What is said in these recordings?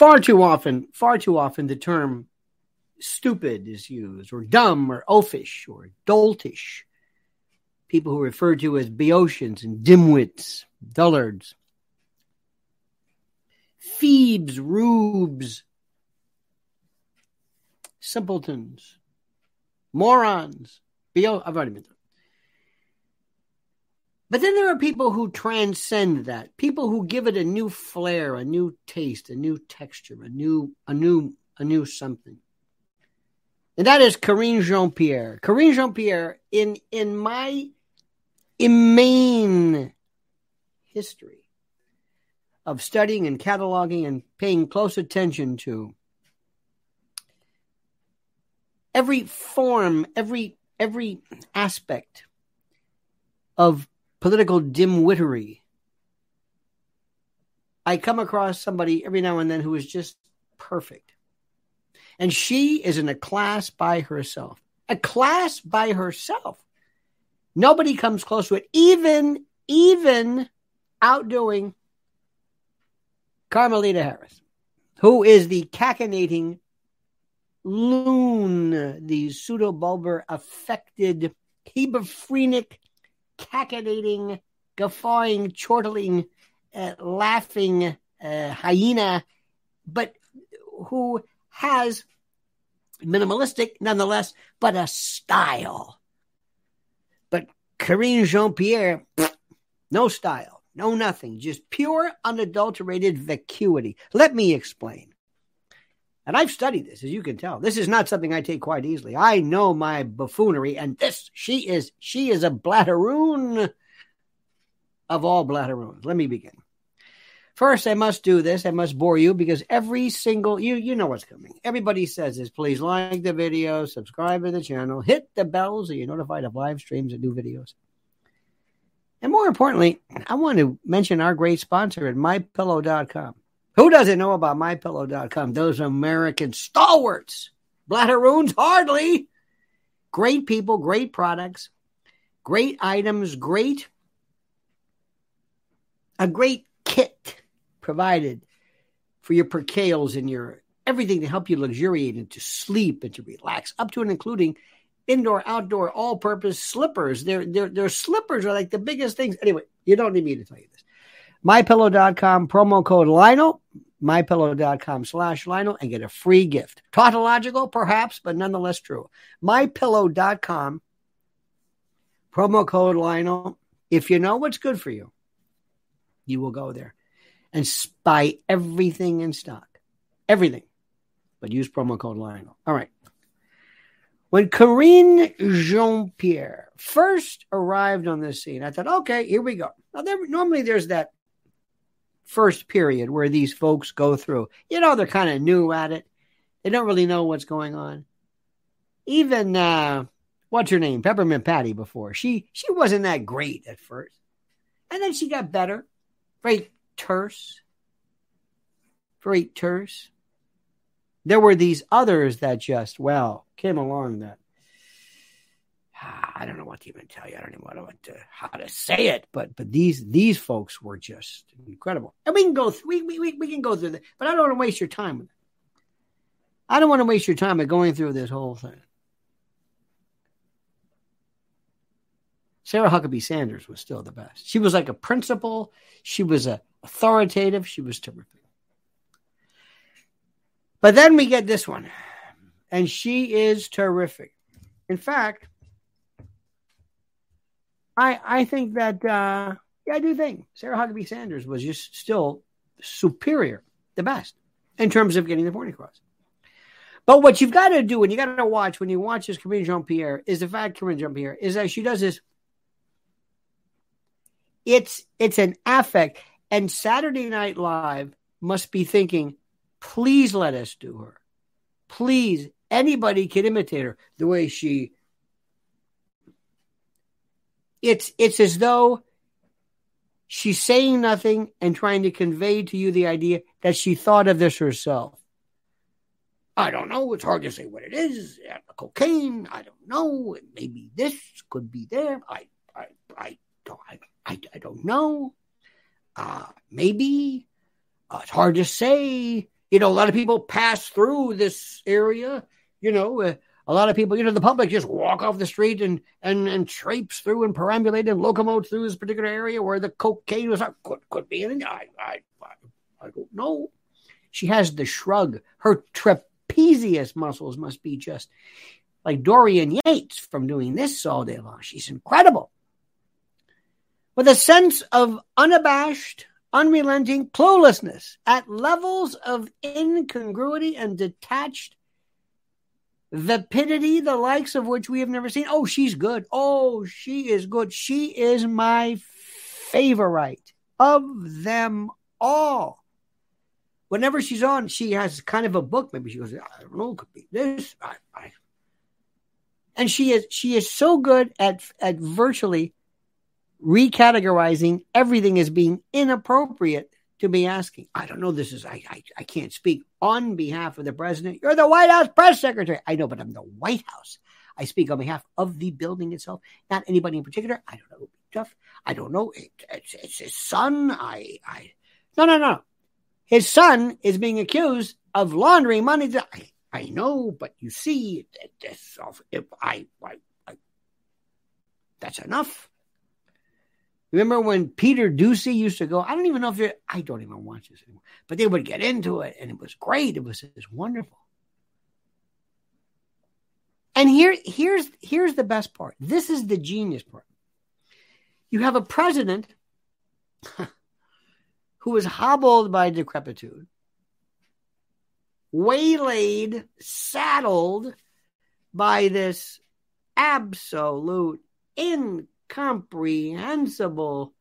far too often, far too often, the term stupid is used, or dumb, or oafish, or doltish. People who are referred to as Boeotians and dimwits, dullards. Phoebes, rubes, simpletons, morons. Beo- I've already been. But then there are people who transcend that. People who give it a new flair, a new taste, a new texture, a new, a new, a new something. And that is Karine Jean Pierre. Karine Jean Pierre, in in my immane history of studying and cataloging and paying close attention to every form, every every aspect of political dimwittery. I come across somebody every now and then who is just perfect. And she is in a class by herself. A class by herself. Nobody comes close to it, even even outdoing Carmelita Harris, who is the cachinnating loon, the pseudobulbar affected hebephrenic cachinnating, guffawing, chortling, uh, laughing uh, hyena, but who has minimalistic nonetheless, but a style. But Karine Jean Pierre, no style, no nothing, just pure, unadulterated vacuity. Let me explain. And I've studied this, as you can tell. This is not something I take quite easily. I know my buffoonery, and this she is she is a blatteroon of all blatteroons. Let me begin. First, I must do this. I must bore you because every single you you know what's coming. Everybody says this. Please like the video, subscribe to the channel, hit the bell so you're notified of live streams and new videos. And more importantly, I want to mention our great sponsor at mypillow.com. Who doesn't know about mypillow.com? Those American stalwarts. Blatteroons, hardly. Great people, great products, great items, great a great kit provided for your percales and your everything to help you luxuriate and to sleep and to relax, up to and including indoor, outdoor, all purpose slippers. Their, their, their slippers are like the biggest things. Anyway, you don't need me to tell you this mypillow.com promo code Lionel, mypillow.com slash Lionel, and get a free gift. Tautological, perhaps, but nonetheless true. Mypillow.com promo code Lionel. If you know what's good for you, you will go there and buy everything in stock. Everything. But use promo code Lionel. All right. When Karine Jean Pierre first arrived on this scene, I thought, okay, here we go. Now, there, normally there's that first period where these folks go through. You know, they're kind of new at it. They don't really know what's going on. Even uh, what's her name, Peppermint Patty. Before she she wasn't that great at first, and then she got better. Very terse, very terse. There were these others that just well came along that Ah, I don't know what to even tell you. I don't even know what to, how to say it, but but these these folks were just incredible. And we can go through, we, we, we can go through that, but I don't want to waste your time. I don't want to waste your time with going through this whole thing. Sarah Huckabee Sanders was still the best. She was like a principal. She was a authoritative. She was terrific. But then we get this one, and she is terrific. In fact, I I think that uh, yeah, I do think Sarah Huckabee Sanders was just still superior, the best in terms of getting the point across. But what you've got to do and you got to watch when you watch this Karine Jean Pierre is the fact Karine Jean Pierre is that she does this. It's it's an affect, and Saturday Night Live must be thinking, please let us do her. Please, anybody can imitate her the way she it's it's as though she's saying nothing and trying to convey to you the idea that she thought of this herself. I don't know. It's hard to say what it is. Cocaine. I don't know. Maybe this could be there. I I I don't I, I, I don't know. Uh, maybe uh, it's hard to say. You know, a lot of people pass through this area. You know, uh, a lot of people, you know, the public just walk off the street and and and traipse through and perambulate and locomote through this particular area where the cocaine was. Ah, could could be anything. I I I, I don't know. She has the shrug. Her trapezius muscles must be just like Dorian Yates from doing this all day long. She's incredible. With a sense of unabashed, unrelenting cluelessness at levels of incongruity and detached vapidity, the likes of which we have never seen. Oh, she's good. Oh, she is good. She is my favorite of them all. Whenever she's on, she has kind of a book. Maybe she goes, I don't know, could be this. I, I. And she is she is so good at at virtually recategorizing everything as being inappropriate to be asking. I don't know. This is, I, I, I can't speak on behalf of the president. You're the White House press secretary. I know, but I'm the White House. I speak on behalf of the building itself, not anybody in particular. I don't know. Tough. I don't know. It, it's, it's his son. I, I, no, no, no. His son is being accused of laundering money. To, I, I know, but you see, this, if I, I, I, that's enough. Remember when Peter Doocy used to go? I don't even know if you I don't even watch this anymore, but they would get into it, and it was great. It was, was wonderful. And here, here's here's the best part. This is the genius part. You have a president who is hobbled by decrepitude, waylaid, saddled by this absolute in incomprehensible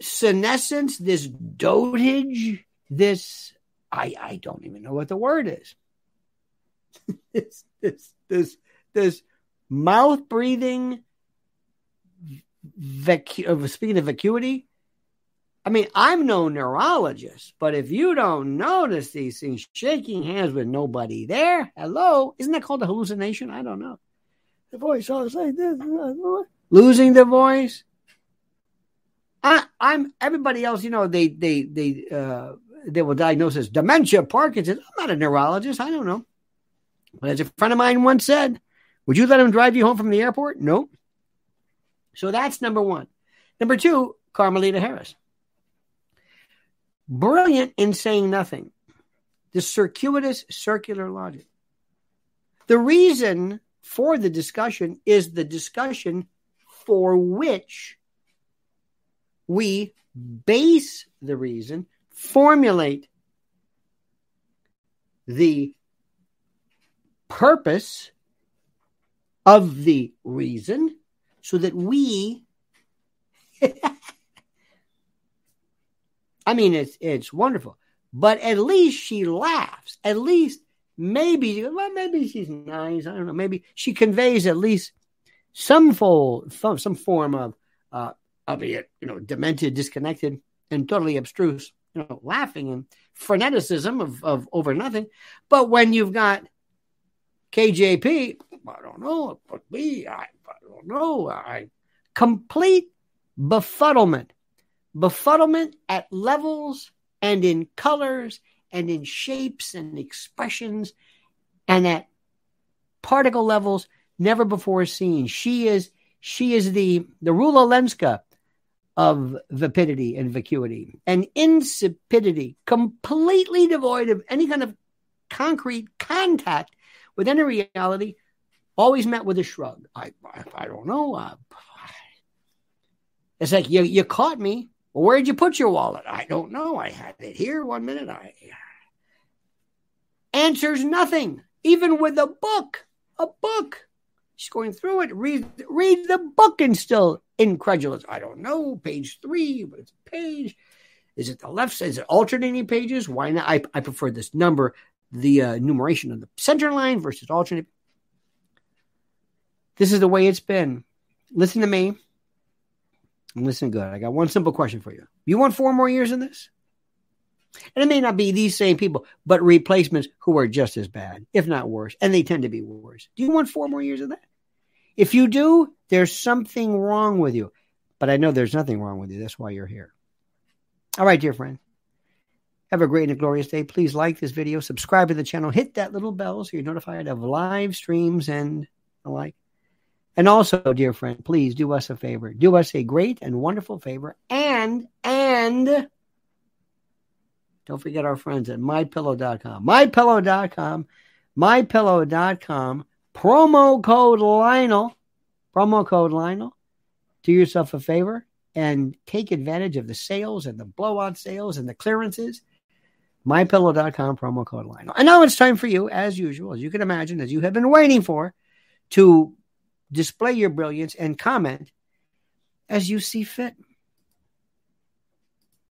senescence, this dotage, this I I don't even know what the word is. this this this this mouth breathing vacu- uh, speaking of vacuity. I mean, I'm no neurologist, but if you don't notice these things, shaking hands with nobody there, hello, isn't that called a hallucination? I don't know the voice always like this. Losing the voice. I, I'm everybody else. You know, they they they uh, they will diagnose as dementia, Parkinson's. I'm not a neurologist. I don't know. But as a friend of mine once said, "Would you let him drive you home from the airport?" Nope. So that's number one. Number two, Carmelita Harris. Brilliant in saying nothing. The circuitous circular logic. The reason for the discussion is the discussion for which we base the reason, formulate the purpose of the reason so that we I mean it's it's wonderful. But at least she laughs. At least maybe well, maybe she's nice. I don't know. Maybe she conveys at least some full some form of uh albeit, you know, demented, disconnected, and totally abstruse, you know, laughing and freneticism of, of over nothing. But when you've got KJP, I don't know, could be, I, I don't know, I complete befuddlement. Befuddlement at levels and in colors and in shapes and expressions and at particle levels never before seen. She is she is the the Rula Lenska of vapidity and vacuity and insipidity, completely devoid of any kind of concrete contact with any reality, always met with a shrug. I I, I don't know. It's like you you caught me. Well, where'd you put your wallet? I don't know. I had it here one minute. I answers nothing, even with a book. A book. She's going through it. Read read the book and still incredulous. I don't know. Page three, but it's a page. Is it the left? Is it alternating pages? Why not? I, I prefer this number, the uh, numeration of the center line versus alternate. This is the way it's been. Listen to me. Listen good. I got one simple question for you. You want four more years in this? And it may not be these same people, but replacements who are just as bad, if not worse. And they tend to be worse. Do you want four more years of that? If you do, there's something wrong with you. But I know there's nothing wrong with you. That's why you're here. All right, dear friend. Have a great and glorious day. Please like this video, subscribe to the channel, hit that little bell so you're notified of live streams and the like. And also, dear friend, please do us a favor. Do us a great and wonderful favor. And, and, don't forget our friends at mypillow.com. Mypillow.com. Mypillow.com. Promo code Lionel. Promo code Lionel. Do yourself a favor and take advantage of the sales and the blowout sales and the clearances mypillow.com promo code Lionel. And now it's time for you, as usual, as you can imagine, as you have been waiting for, to display your brilliance and comment as you see fit.